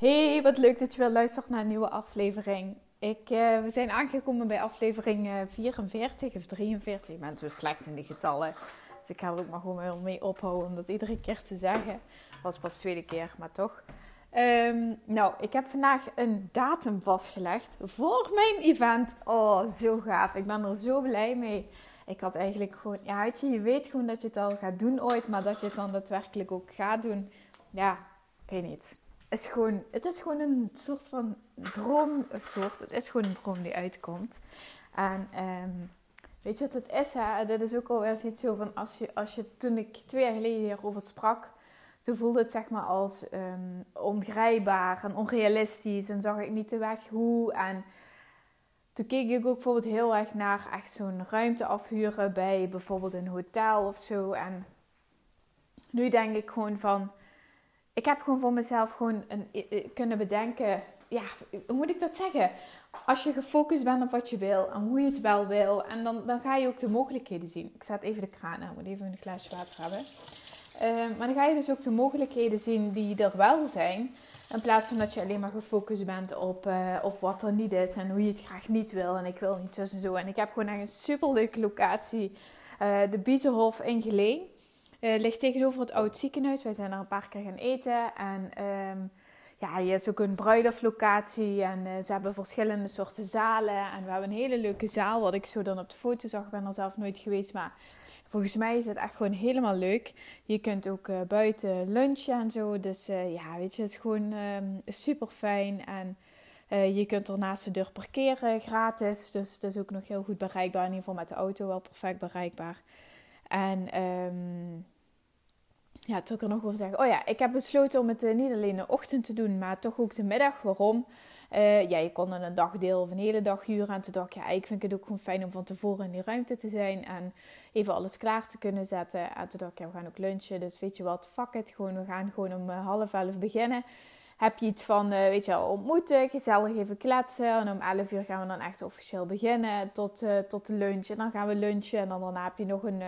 Hey, wat leuk dat je weer luistert naar een nieuwe aflevering. Ik, uh, we zijn aangekomen bij aflevering uh, 44 of 43. Ik ben zo slecht in die getallen. Dus ik ga er ook maar gewoon mee ophouden om dat iedere keer te zeggen. Was pas de tweede keer, maar toch. Um, nou, ik heb vandaag een datum vastgelegd voor mijn event. Oh, zo gaaf. Ik ben er zo blij mee. Ik had eigenlijk gewoon, ja, weet je, weet gewoon dat je het al gaat doen ooit, maar dat je het dan daadwerkelijk ook gaat doen. Ja, ik weet niet is gewoon, het is gewoon een soort van droom. Soort, het is gewoon een droom die uitkomt. En um, weet je wat het is? Hè? Dit is ook alweer zoiets zo van als je, als je toen ik twee jaar geleden hierover sprak. Toen voelde het zeg maar als um, ongrijpbaar en onrealistisch. En zag ik niet de weg hoe. En toen keek ik ook bijvoorbeeld heel erg naar echt zo'n ruimte afhuren bij bijvoorbeeld een hotel of zo. En nu denk ik gewoon van ik heb gewoon voor mezelf gewoon een, kunnen bedenken. Ja, hoe moet ik dat zeggen? Als je gefocust bent op wat je wil en hoe je het wel wil, en dan, dan ga je ook de mogelijkheden zien. Ik zet even de kraan aan, moet even een glaasje water hebben. Uh, maar dan ga je dus ook de mogelijkheden zien die er wel zijn. In plaats van dat je alleen maar gefocust bent op, uh, op wat er niet is en hoe je het graag niet wil. En ik wil niet tussen zo. En ik heb gewoon echt een superleuke locatie. Uh, de Biezenhof in Geleen. Uh, ligt tegenover het oud ziekenhuis. Wij zijn er een paar keer gaan eten. En um, ja, je hebt ook een bruiloftlocatie. En uh, ze hebben verschillende soorten zalen. En we hebben een hele leuke zaal. Wat ik zo dan op de foto zag. Ik ben er zelf nooit geweest. Maar volgens mij is het echt gewoon helemaal leuk. Je kunt ook uh, buiten lunchen en zo. Dus ja, weet je, het is gewoon um, super fijn. En je kunt er naast de deur parkeren gratis. Dus het is ook nog heel goed bereikbaar. In ieder geval met de auto wel perfect bereikbaar. En um, ja, toen ik er nog over zeggen. Oh ja, ik heb besloten om het uh, niet alleen de ochtend te doen, maar toch ook de middag. Waarom? Uh, ja, je kon een dagdeel of een hele dag huren. En toen dacht ik, ja, ik vind het ook gewoon fijn om van tevoren in die ruimte te zijn. En even alles klaar te kunnen zetten. En toen dacht ik, ja, we gaan ook lunchen. Dus weet je wat, fuck it. Gewoon, we gaan gewoon om uh, half elf beginnen. Heb je iets van, weet je wel, ontmoeten, gezellig even kletsen. En om 11 uur gaan we dan echt officieel beginnen tot, tot de lunch. En dan gaan we lunchen. En dan daarna heb je nog een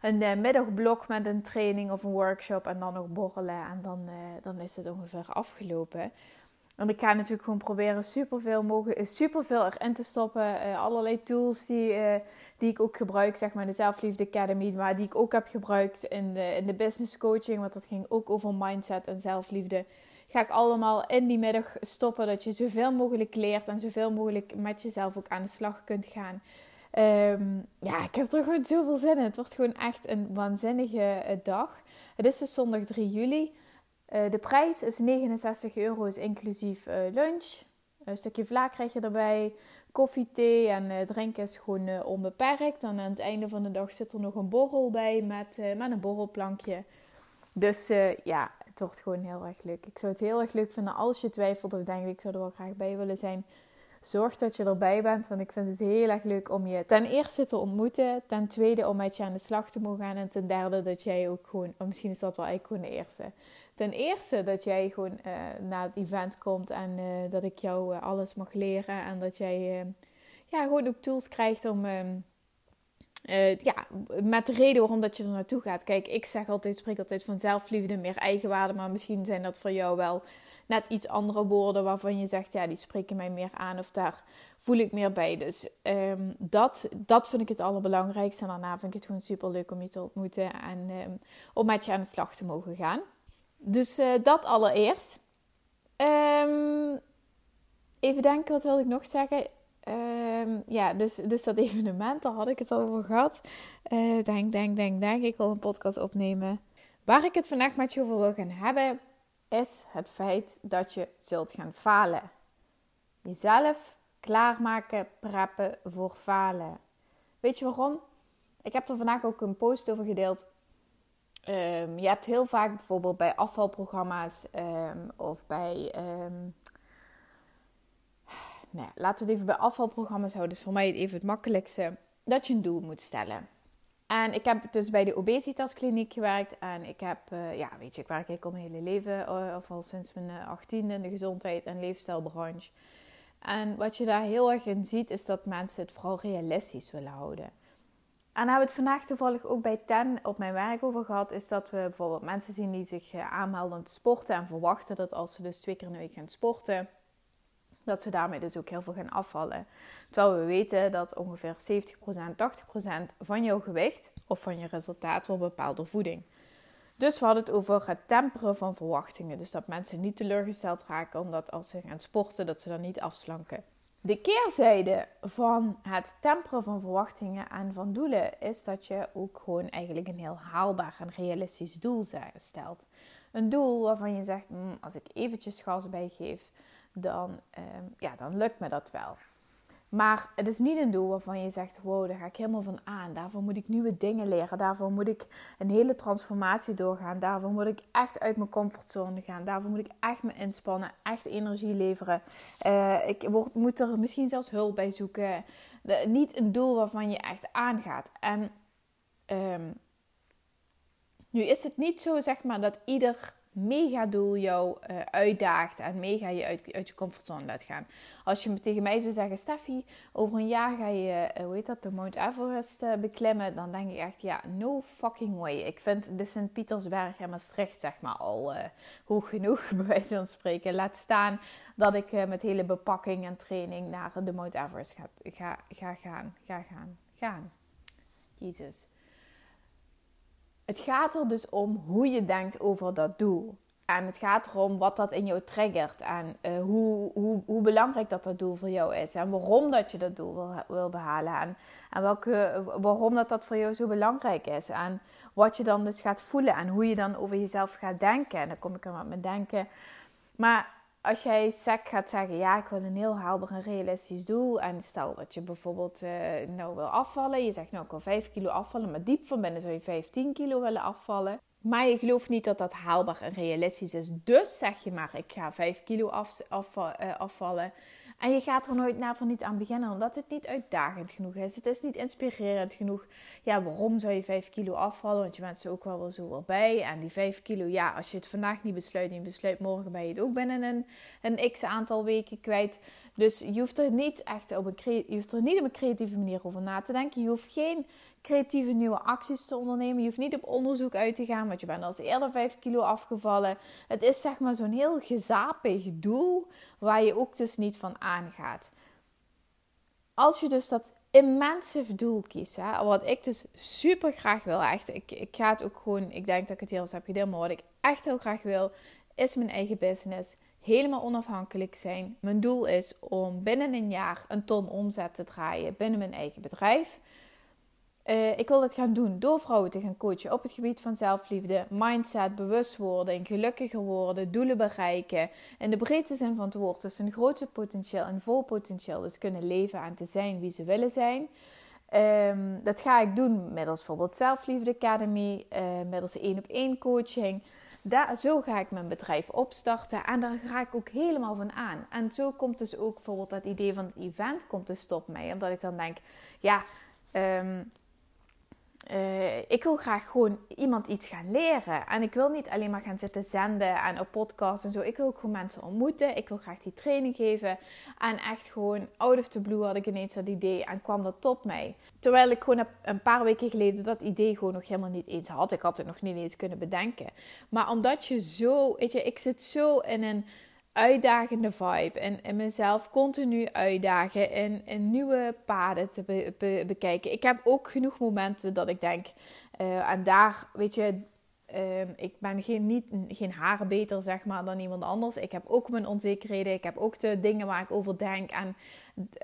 een uh, middagblok met een training of een workshop en dan nog borrelen. En dan, dan is het ongeveer afgelopen. En ik ga natuurlijk gewoon proberen superveel, mogen, eh, superveel erin te stoppen. Allerlei tools die, die ik ook gebruik, zeg maar de Zelfliefde Academy. Maar die ik ook heb gebruikt in de, in de business coaching. Want dat ging ook over mindset en zelfliefde. Ga ik allemaal in die middag stoppen. Dat je zoveel mogelijk leert en zoveel mogelijk met jezelf ook aan de slag kunt gaan. Um, ja, ik heb er gewoon zoveel zin in. Het wordt gewoon echt een waanzinnige uh, dag. Het is dus zondag 3 juli. Uh, de prijs is 69 euro, is inclusief uh, lunch. Een stukje vla krijg je erbij. Koffie, thee en drinken is gewoon onbeperkt. En aan het einde van de dag zit er nog een borrel bij met, met een borrelplankje. Dus ja, het wordt gewoon heel erg leuk. Ik zou het heel erg leuk vinden als je twijfelt of denkt ik zou er wel graag bij willen zijn Zorg dat je erbij bent, want ik vind het heel erg leuk om je ten eerste te ontmoeten. Ten tweede om met je aan de slag te mogen gaan. En ten derde dat jij ook gewoon, of misschien is dat wel eigenlijk gewoon de eerste. Ten eerste dat jij gewoon uh, naar het event komt en uh, dat ik jou uh, alles mag leren. En dat jij ja, gewoon ook tools krijgt om ehm, ja, met de reden waarom dat je er naartoe gaat. Kijk, ik zeg altijd, spreek altijd van zelfliefde, meer eigenwaarde. Maar misschien zijn dat voor jou wel net iets andere woorden waarvan je zegt, ja, die spreken mij meer aan of daar voel ik meer bij. Dus um, dat, dat vind ik het allerbelangrijkste. En daarna vind ik het gewoon super leuk om je te ontmoeten en um, om met je aan de slag te mogen gaan. Dus uh, dat allereerst. Um, even denken, wat wil ik nog zeggen? Ja, dus, dus dat evenement, daar had ik het al over gehad. Uh, denk, denk, denk, denk. Ik wil een podcast opnemen. Waar ik het vandaag met je over wil gaan hebben, is het feit dat je zult gaan falen. Jezelf klaarmaken, preppen voor falen. Weet je waarom? Ik heb er vandaag ook een post over gedeeld. Um, je hebt heel vaak bijvoorbeeld bij afvalprogramma's um, of bij nou laten we het even bij afvalprogramma's houden. Dus voor mij even het makkelijkste. Dat je een doel moet stellen. En ik heb dus bij de obesitaskliniek gewerkt. En ik heb, uh, ja, weet je, ik werk eigenlijk al mijn hele leven, uh, of al sinds mijn uh, achttiende in de gezondheid- en leefstijlbranche. En wat je daar heel erg in ziet, is dat mensen het vooral realistisch willen houden. En daar hebben we het vandaag toevallig ook bij TEN op mijn werk over gehad. Is dat we bijvoorbeeld mensen zien die zich aanmelden om te sporten. En verwachten dat als ze dus twee keer in de week gaan sporten, dat ze daarmee dus ook heel veel gaan afvallen. Terwijl we weten dat ongeveer 70%, 80% van jouw gewicht of van je resultaat wordt bepaald door voeding. Dus we hadden het over het temperen van verwachtingen. Dus dat mensen niet teleurgesteld raken omdat als ze gaan sporten, dat ze dan niet afslanken. De keerzijde van het temperen van verwachtingen en van doelen is dat je ook gewoon eigenlijk een heel haalbaar en realistisch doel stelt. Een doel waarvan je zegt, mm, als ik eventjes gas bijgeef, dan, ehm, ja, dan lukt me dat wel. Maar het is niet een doel waarvan je zegt: wow, daar ga ik helemaal van aan. Daarvoor moet ik nieuwe dingen leren. Daarvoor moet ik een hele transformatie doorgaan. Daarvoor moet ik echt uit mijn comfortzone gaan. Daarvoor moet ik echt me inspannen, echt energie leveren. Uh, ik word, moet er misschien zelfs hulp bij zoeken. niet een doel waarvan je echt aangaat. En um, nu is het niet zo, zeg maar, dat ieder mega doel jou uh, uitdaagt en mega je uit, uit je comfortzone laat gaan. Als je tegen mij zou zeggen, Steffi, over een jaar ga je, uh, dat, de Mount Everest uh, beklimmen, dan denk ik echt, ja, no fucking way. Ik vind de Sint-Pietersberg en Maastricht, zeg maar, al hoog genoeg, bij wijze van spreken. Laat staan dat ik met hele bepakking en training naar de Mount Everest ga, ga, ga gaan, ga gaan, gaan. Jezus. Het gaat er dus om hoe je denkt over dat doel. En het gaat erom wat dat in jou triggert. En uh, hoe, hoe, hoe belangrijk dat dat doel voor jou is. En waarom dat je dat doel wil, wil behalen. En, en welke, waarom dat, dat voor jou zo belangrijk is. En wat je dan dus gaat voelen. En hoe je dan over jezelf gaat denken. En dan kom ik aan met mijn denken. Maar als jij gaat zeggen, ja, ik wil een heel haalbaar en realistisch doel. En stel dat je bijvoorbeeld uh, nou wil afvallen. Je zegt, nou, ik wil 5 kilo afvallen. Maar diep van binnen zou je 15 kilo willen afvallen. Maar je gelooft niet dat dat haalbaar en realistisch is. Dus zeg je maar, ik ga 5 kilo uh, afvallen. En je gaat er nooit naar van niet aan beginnen, omdat het niet uitdagend genoeg is. Het is niet inspirerend genoeg. Ja, waarom zou je 5 kilo afvallen? Want je bent er ook wel wel zo wel bij. En die 5 kilo, ja, als je het vandaag niet besluit en je besluit morgen, ben je het ook binnen een, een x aantal weken kwijt. Dus je hoeft er niet echt op een, je hoeft er niet op een creatieve manier over na te denken. Je hoeft geen creatieve nieuwe acties te ondernemen. Je hoeft niet op onderzoek uit te gaan, want je bent als eerder 5 kilo afgevallen. Het is zeg maar zo'n heel gezapig doel waar je ook dus niet van aangaat. Als je dus dat immense doel kiest, hè, wat ik dus super graag wil, echt, ik, ik ga het ook gewoon, ik denk dat ik het heel eens heb gedaan, maar wat ik echt heel graag wil, is mijn eigen business helemaal onafhankelijk zijn. Mijn doel is om binnen een jaar een ton omzet te draaien binnen mijn eigen bedrijf. Uh, ik wil dat gaan doen door vrouwen te gaan coachen op het gebied van zelfliefde, mindset, bewustwording, gelukkiger worden, doelen bereiken. In de breedste zin van het woord, dus grootste potentieel en vol potentieel, dus kunnen leven en te zijn wie ze willen zijn. Um, dat ga ik doen middels bijvoorbeeld Zelfliefde Academy, uh, middels één op één coaching. Daar, zo ga ik mijn bedrijf opstarten en daar ga ik ook helemaal van aan. En zo komt dus ook bijvoorbeeld dat idee van het event komt dus stop mee. Omdat ik dan denk, ja, um, uh, ik wil graag gewoon iemand iets gaan leren. En ik wil niet alleen maar gaan zitten zenden en op podcasts en zo. Ik wil ook gewoon mensen ontmoeten. Ik wil graag die training geven. En echt gewoon out of the blue had ik ineens dat idee en kwam dat tot mij. Terwijl ik gewoon een paar weken geleden dat idee gewoon nog helemaal niet eens had. Ik had het nog niet eens kunnen bedenken. Maar omdat je zo, weet je, ik zit zo in een uitdagende vibe. En, en mezelf continu uitdagen en, nieuwe paden te bekijken. Ik heb ook genoeg momenten dat ik denk, uh, en daar, weet je, uh, ik ben geen, niet, geen haren beter zeg maar, dan iemand anders. Ik heb ook mijn onzekerheden. Ik heb ook de dingen waar ik over denk. En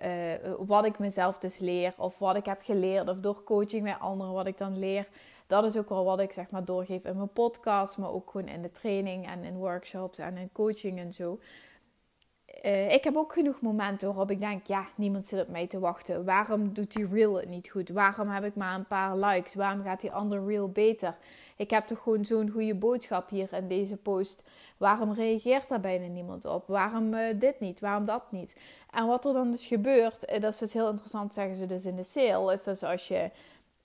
uh, wat ik mezelf dus leer. Of wat ik heb geleerd. Of door coaching met anderen wat ik dan leer dat is ook wel wat ik zeg maar doorgeef in mijn podcast, maar ook gewoon in de training en in workshops en in coaching en zo. Uh, ik heb ook genoeg momenten waarop ik denk, ja, niemand zit op mij te wachten. Waarom doet die reel het niet goed? Waarom heb ik maar een paar likes? Waarom gaat die andere reel beter? Ik heb toch gewoon zo'n goede boodschap hier in deze post. Waarom reageert daar bijna niemand op? Waarom uh, dit niet? Waarom dat niet? En wat er dan dus gebeurt, dat is dus heel interessant, zeggen ze dus in de sale, is dus als je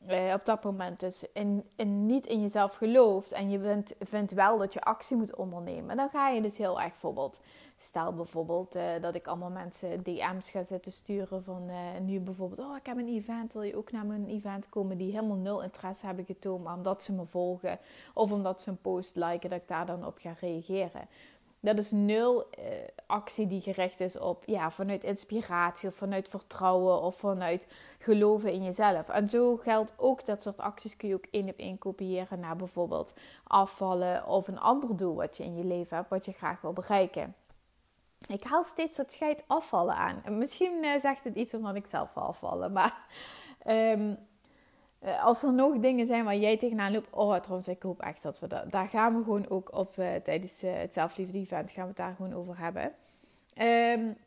uh, op dat moment dus in, in, niet in jezelf gelooft en je vindt, vindt wel dat je actie moet ondernemen, dan ga je dus heel erg bijvoorbeeld, stel bijvoorbeeld uh, dat ik allemaal mensen DM's ga zitten sturen van uh, nu bijvoorbeeld, oh ik heb een event, wil je ook naar mijn event komen die helemaal nul interesse hebben getoond, maar omdat ze me volgen of omdat ze een post liken, dat ik daar dan op ga reageren. Dat is nul uh, actie die gericht is op ja, vanuit inspiratie of vanuit vertrouwen of vanuit geloven in jezelf. En zo geldt ook dat soort acties kun je ook één op één kopiëren naar bijvoorbeeld afvallen of een ander doel wat je in je leven hebt, wat je graag wil bereiken. Ik haal steeds dat scheid afvallen aan. En misschien uh, zegt het iets omdat ik zelf wil afvallen, maar uh, als er nog dingen zijn waar jij tegenaan loopt, oh trouwens, ik hoop echt dat we dat, daar gaan we gewoon ook op uh, tijdens uh, het zelfliefde event gaan we het daar gewoon over hebben. Um,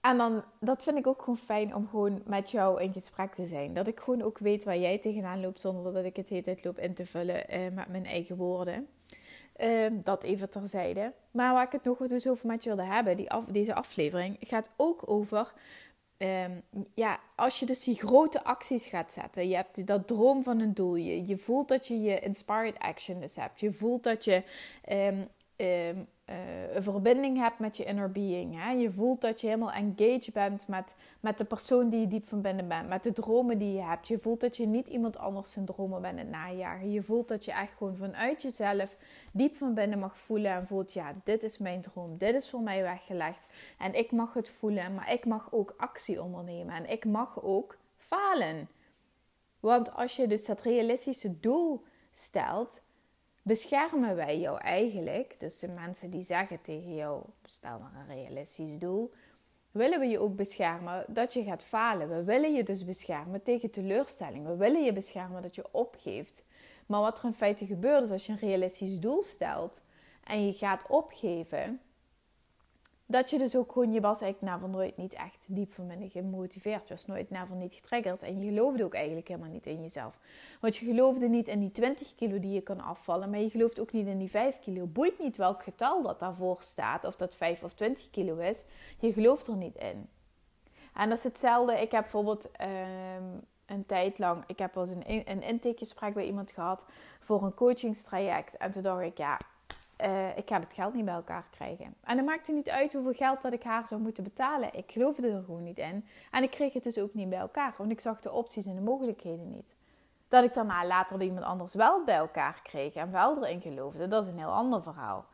en dan, dat vind ik ook gewoon fijn om gewoon met jou in gesprek te zijn. Dat ik gewoon ook weet waar jij tegenaan loopt, zonder dat ik het de hele tijd loop in te vullen met mijn eigen woorden. Uh, dat even terzijde. Maar waar ik het nog dus over met je wilde hebben, die af, deze aflevering, gaat ook over Um, ja, als je dus die grote acties gaat zetten, je hebt dat droom van een doel, je, voelt dat je je inspired action dus hebt, je voelt dat je um, um, uh, een verbinding hebt met je inner being. Hè? Je voelt dat je helemaal engaged bent met, met de persoon die je diep van binnen bent, met de dromen die je hebt. Je voelt dat je niet iemand anders zijn dromen bent het najagen. Je voelt dat je echt gewoon vanuit jezelf diep van binnen mag voelen en voelt, ja, dit is mijn droom, dit is voor mij weggelegd. En ik mag het voelen, maar ik mag ook actie ondernemen en ik mag ook falen. Want als je dus dat realistische doel stelt, beschermen wij jou eigenlijk, dus de mensen die zeggen tegen jou, stel maar een realistisch doel, willen we je ook beschermen dat je gaat falen. We willen je dus beschermen tegen teleurstelling. We willen je beschermen dat je opgeeft. Maar wat er in feite gebeurt is als je een realistisch doel stelt en je gaat opgeven, dat je dus ook gewoon, je was eigenlijk na van nooit niet echt diep van binnen gemotiveerd. Je was nooit na van niet getriggerd. En je geloofde ook eigenlijk helemaal niet in jezelf. Want je geloofde niet in die 20 kilo die je kan afvallen. Maar je gelooft ook niet in die 5 kilo. Boeit niet welk getal dat daarvoor staat. Of dat 5 of 20 kilo is. Je gelooft er niet in. En dat is hetzelfde. Ik heb bijvoorbeeld um, een tijd lang... Ik heb wel eens een, een intakegesprek bij iemand gehad. Voor een coachingstraject. En toen dacht ik, ja uh, ik ga het geld niet bij elkaar krijgen. En het maakte niet uit hoeveel geld dat ik haar zou moeten betalen. Ik geloofde er gewoon niet in. En ik kreeg het dus ook niet bij elkaar, want ik zag de opties en de mogelijkheden niet. Dat ik daarna later iemand anders wel bij elkaar kreeg en wel erin geloofde, dat is een heel ander verhaal.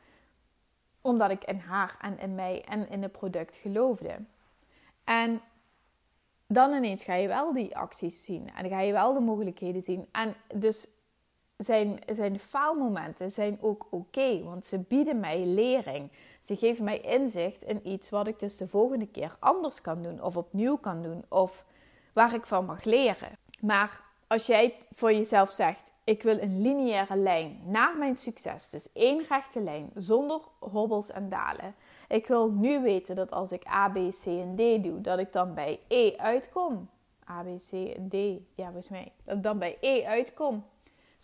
Omdat ik in haar en in mij en in het product geloofde. En dan ineens ga je wel die acties zien en dan ga je wel de mogelijkheden zien. En dus zijn, zijn faalmomenten zijn ook oké, want ze bieden mij lering. Ze geven mij inzicht in iets wat ik dus de volgende keer anders kan doen of opnieuw kan doen of waar ik van mag leren. Maar als jij voor jezelf zegt: ik wil een lineaire lijn naar mijn succes, dus één rechte lijn zonder hobbels en dalen. Ik wil nu weten dat als ik A, B, C en D doe, dat ik dan bij E uitkom. A, B, C en D, ja, volgens mij. Dat ik dan bij E uitkom.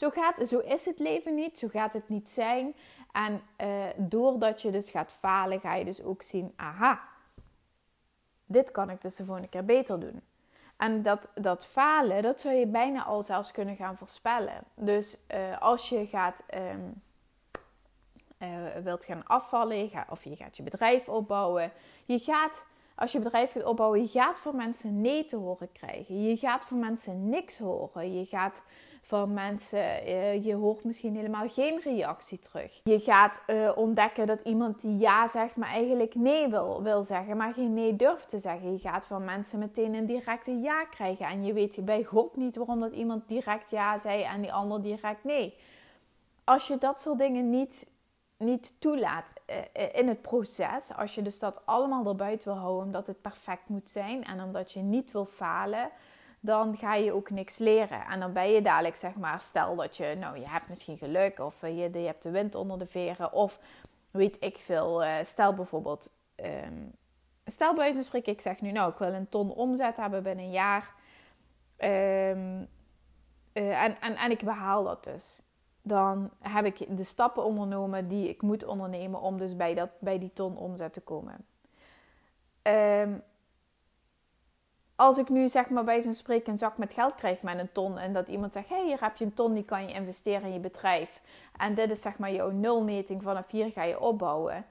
Zo, gaat, zo is het leven niet, zo gaat het niet zijn. En uh, doordat je dus gaat falen, ga je dus ook zien: aha, dit kan ik dus de volgende keer beter doen. En dat, dat falen, dat zou je bijna al zelfs kunnen gaan voorspellen. Dus uh, als je gaat, um, uh, wilt gaan afvallen, of je gaat je bedrijf opbouwen, je gaat, als je bedrijf gaat opbouwen, je gaat voor mensen nee te horen krijgen. Je gaat voor mensen niks horen. Je gaat van mensen. Uh, je hoort misschien helemaal geen reactie terug. Je gaat uh, ontdekken dat iemand die ja zegt, maar eigenlijk nee wil, wil zeggen, maar geen nee durft te zeggen. Je gaat van mensen meteen een directe ja krijgen. En je weet bij God niet waarom dat iemand direct ja zei en die ander direct nee. Als je dat soort dingen niet, niet toelaat uh, in het proces, als je dus dat allemaal erbuiten wil houden omdat het perfect moet zijn en omdat je niet wil falen dan ga je ook niks leren. En dan ben je dadelijk, zeg maar, stel dat je, nou, je hebt misschien geluk of je, je hebt de wind onder de veren of weet ik veel. Stel bijvoorbeeld, um, stel bij spreken, ik zeg nu, nou, ik wil een ton omzet hebben binnen een jaar. Uh, en, en, en ik behaal dat dus. Dan heb ik de stappen ondernomen die ik moet ondernemen om dus bij, dat, bij die ton omzet te komen. Ehm, als ik nu zeg maar bij zo'n spreken een zak met geld krijg met een ton en dat iemand zegt: hey, hier heb je een ton, die kan je investeren in je bedrijf. En dit is zeg maar jouw nulmeting vanaf hier ga je opbouwen.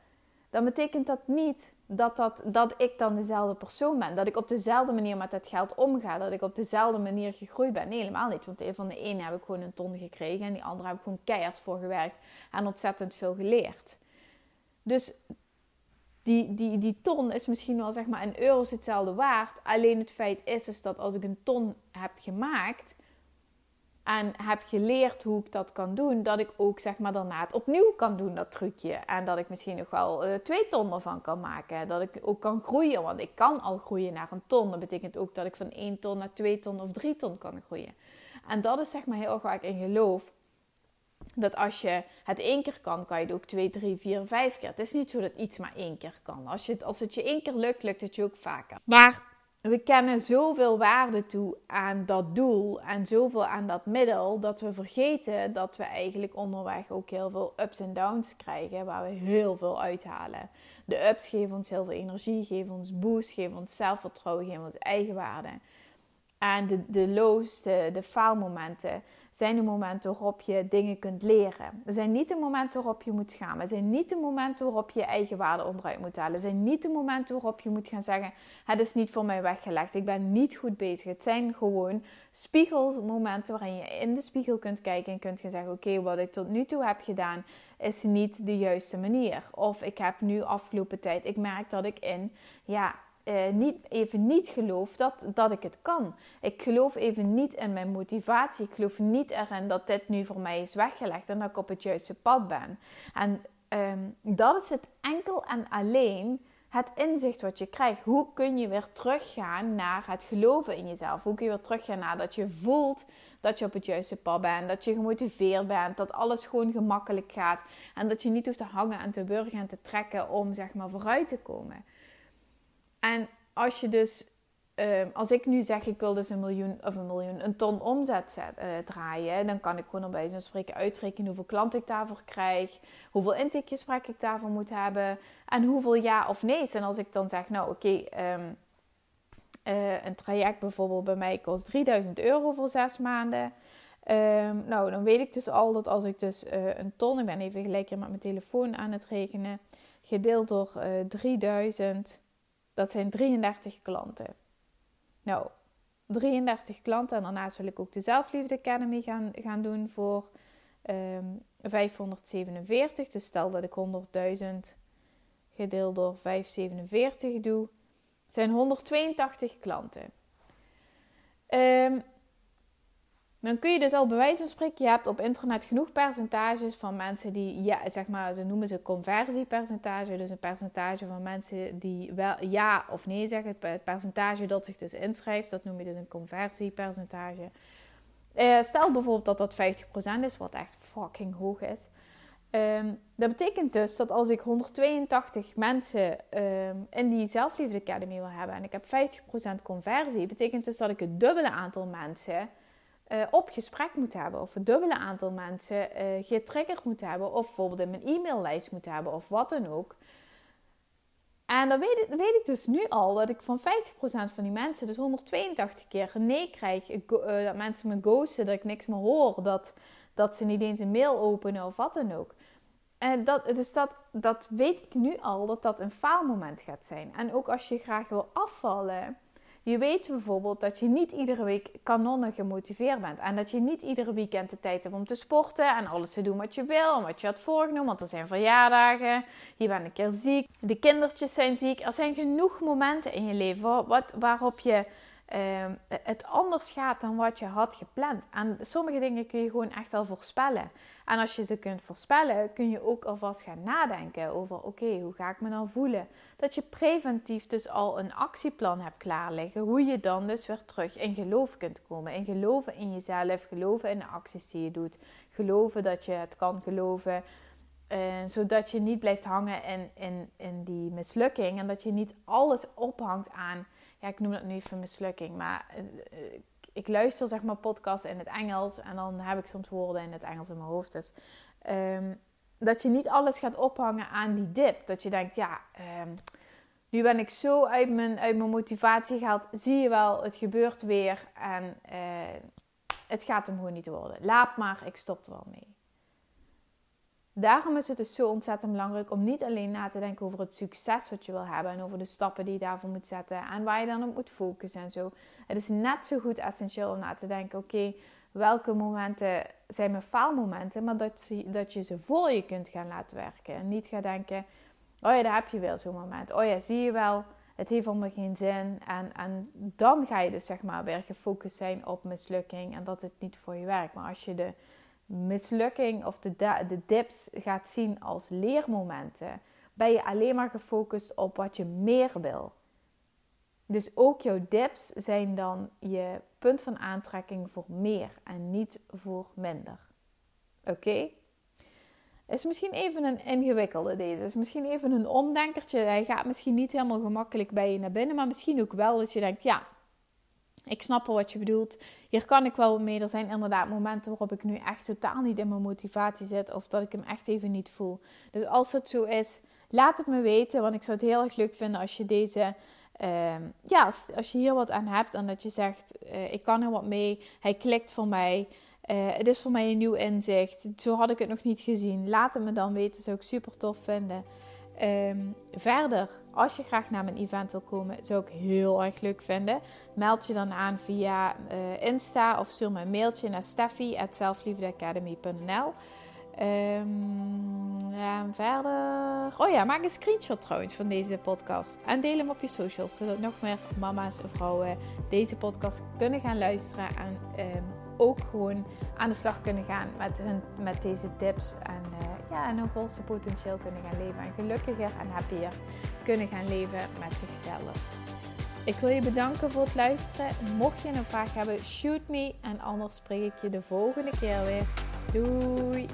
Dan betekent dat niet dat, dat, dat ik dan dezelfde persoon ben. Dat ik op dezelfde manier met het geld omga. Dat ik op dezelfde manier gegroeid ben. Helemaal niet. Want van de ene heb ik gewoon een ton gekregen. En die andere heb ik gewoon keihard voor gewerkt. En ontzettend veel geleerd. Dus die, die, die ton is misschien wel zeg maar een euro's hetzelfde waard. Alleen het feit is, is dat als ik een ton heb gemaakt en heb geleerd hoe ik dat kan doen, dat ik ook zeg maar daarna het opnieuw kan doen, dat trucje. En dat ik misschien nog wel uh, twee ton ervan kan maken. Dat ik ook kan groeien, want ik kan al groeien naar een ton. Dat betekent ook dat ik van één ton naar twee ton of drie ton kan groeien. En dat is zeg maar heel erg waar ik in geloof. Dat als je het één keer kan, kan je het ook twee, drie, vier, vijf keer. Het is niet zo dat iets maar één keer kan. Als, je, als het je één keer lukt, lukt het je ook vaker. Maar we kennen zoveel waarde toe aan dat doel en zoveel aan dat middel, dat we vergeten dat we eigenlijk onderweg ook heel veel ups en downs krijgen, waar we heel veel uithalen. De ups geven ons heel veel energie, geven ons boost, geven ons zelfvertrouwen, geven ons eigenwaarde. En de, de lows, de, de faalmomenten, zijn de momenten waarop je dingen kunt leren. Het zijn niet de momenten waarop je moet gaan. Het zijn niet de momenten waarop je je eigen waarde onderuit moet halen. Het zijn niet de momenten waarop je moet gaan zeggen: Het is niet voor mij weggelegd. Ik ben niet goed bezig. Het zijn gewoon spiegelmomenten waarin je in de spiegel kunt kijken en kunt gaan zeggen: Oké, wat ik tot nu toe heb gedaan is niet de juiste manier. Of ik heb nu afgelopen tijd, ik merk dat ik in ja, uh, niet, even niet geloof dat, dat ik het kan. Ik geloof even niet in mijn motivatie. Ik geloof niet erin dat dit nu voor mij is weggelegd en dat ik op het juiste pad ben. En ehm, dat is het enkel en alleen het inzicht wat je krijgt. Hoe kun je weer teruggaan naar het geloven in jezelf? Hoe kun je weer teruggaan naar dat je voelt dat je op het juiste pad bent, dat je gemotiveerd bent, dat alles gewoon gemakkelijk gaat en dat je niet hoeft te hangen en te burgen en te trekken om zeg maar vooruit te komen. En als je dus, ehm, als ik nu zeg ik wil dus een miljoen of een miljoen, een ton omzet zet, uh, draaien, dan kan ik gewoon erbij bij zo'n spreken uitrekenen hoeveel klanten ik daarvoor krijg, hoeveel intakegesprekken ik daarvoor moet hebben en hoeveel ja of nee. En als ik dan zeg, nou oké, ehm, eh, een traject bijvoorbeeld bij mij kost 3000 euro voor zes maanden. Um, nou, dan weet ik dus al dat als ik dus uh, een ton, ik ben even gelijk hier met mijn telefoon aan het rekenen, gedeeld door uh, 3000, dat zijn 33 klanten. Nou, 33 klanten. En daarnaast wil ik ook de Zelfliefde Academy gaan, gaan doen voor um, ehm, 547. Dus stel dat ik 100.000 gedeeld door 547 doe. zijn 182 klanten. Um, dan kun je dus al bij wijze van spreken, je hebt op internet genoeg percentages van mensen die, ja, zeg maar, ze noemen ze conversiepercentage. Dus een percentage van mensen die wel ja of nee zeggen. Het percentage dat zich dus inschrijft, dat noem je dus een conversiepercentage. Uh, stel bijvoorbeeld dat dat 50% is, wat echt fucking hoog is. Um, dat betekent dus dat als ik 182 mensen um, in die Zelfliefde Academy wil hebben en ik heb 50% conversie, betekent dus dat ik het dubbele aantal mensen uh, op gesprek moet hebben. Of een dubbele aantal mensen uh, getriggerd moet hebben. Of bijvoorbeeld in mijn e-maillijst moet hebben. Of wat dan ook. En dan weet ik, dus nu al dat ik van 50% van die mensen dus 182 keer nee krijg. Uh, dat mensen me ghosten, dat ik niks meer hoor. Dat, dat ze niet eens een mail openen of wat dan ook. En dat, dus dat, dat weet ik nu al dat dat een faalmoment gaat zijn. En ook als je graag wil afvallen je weet bijvoorbeeld dat je niet iedere week kanonnen gemotiveerd bent. En dat je niet iedere weekend de tijd hebt om te sporten en alles te doen wat je wil en wat je had voorgenomen. Want er zijn verjaardagen, je bent een keer ziek, de kindertjes zijn ziek. Er zijn genoeg momenten in je leven waarop je uh, het anders gaat dan wat je had gepland. En sommige dingen kun je gewoon echt al voorspellen. En als je ze kunt voorspellen, kun je ook alvast gaan nadenken over: oké, hoe ga ik me dan voelen? Dat je preventief dus al een actieplan hebt klaar liggen, hoe je dan dus weer terug in geloof kunt komen. In geloven in jezelf, geloven in de acties die je doet, geloven dat je het kan geloven. Uh, zodat je niet blijft hangen in, in die mislukking en dat je niet alles ophangt aan ja, ik noem dat nu even mislukking, maar ik luister zeg maar podcasts in het Engels en dan heb ik soms woorden in het Engels in mijn hoofd. Dus ehm, dat je niet alles gaat ophangen aan die dip. Dat je denkt, ja, ehm, nu ben ik zo uit mijn, uit mijn motivatie gehaald. Zie je wel, het gebeurt weer en uh, het gaat hem gewoon niet worden. Laat maar, ik stop er wel mee. Daarom is het dus zo ontzettend belangrijk om niet alleen na te denken over het succes wat je wil hebben en over de stappen die je daarvoor moet zetten en waar je dan op moet focussen en zo. Het is net zo goed essentieel om na te denken: oké, welke momenten zijn mijn faalmomenten, maar dat, dat je ze voor je kunt gaan laten werken. En niet gaan denken: oh ja, daar heb je weer zo'n moment. Oh ja, zie je wel, het heeft allemaal geen zin. En, en dan ga je dus zeg maar weer gefocust zijn op mislukking en dat het niet voor je werkt. Maar als je de mislukking of de, de dips gaat zien als leermomenten, ben je alleen maar gefocust op wat je meer wil. Dus ook jouw dips zijn dan je punt van aantrekking voor meer en niet voor minder. Oké? Is misschien even een ingewikkelde deze. Is misschien even een omdenkertje. Hij gaat misschien niet helemaal gemakkelijk bij je naar binnen, maar misschien ook wel dat je denkt: ja, ik snap wel wat je bedoelt. Hier kan ik wel mee. Er zijn inderdaad momenten waarop ik nu echt totaal niet in mijn motivatie zit. Of dat ik hem echt even niet voel. Dus als het zo is, laat het me weten. Want ik zou het heel erg leuk vinden als je deze. Ehm, ja, als, je hier wat aan hebt en dat je zegt: uh, Ik kan er wat mee. Hij klikt voor mij. Uh, het is voor mij een nieuw inzicht. Zo had ik het nog niet gezien. Laat het me dan weten. Zou ik super tof vinden. Um, verder, als je graag naar mijn event wil komen, zou ik heel erg leuk vinden. Meld je dan aan via uh, Insta of stuur me een mailtje naar steffi.selfliefdeacademy.nl um, ja, verder... Oh ja, maak een screenshot trouwens van deze podcast. En deel hem op je socials, zodat nog meer mama's of vrouwen deze podcast kunnen gaan luisteren. En um, ook gewoon aan de slag kunnen gaan met, hun, met deze tips. En, uh, ja, en hun volste potentieel kunnen gaan leven. En gelukkiger en happier kunnen gaan leven met zichzelf. Ik wil je bedanken voor het luisteren. Mocht je een vraag hebben, shoot me. En anders spreek ik je de volgende keer weer. Doei!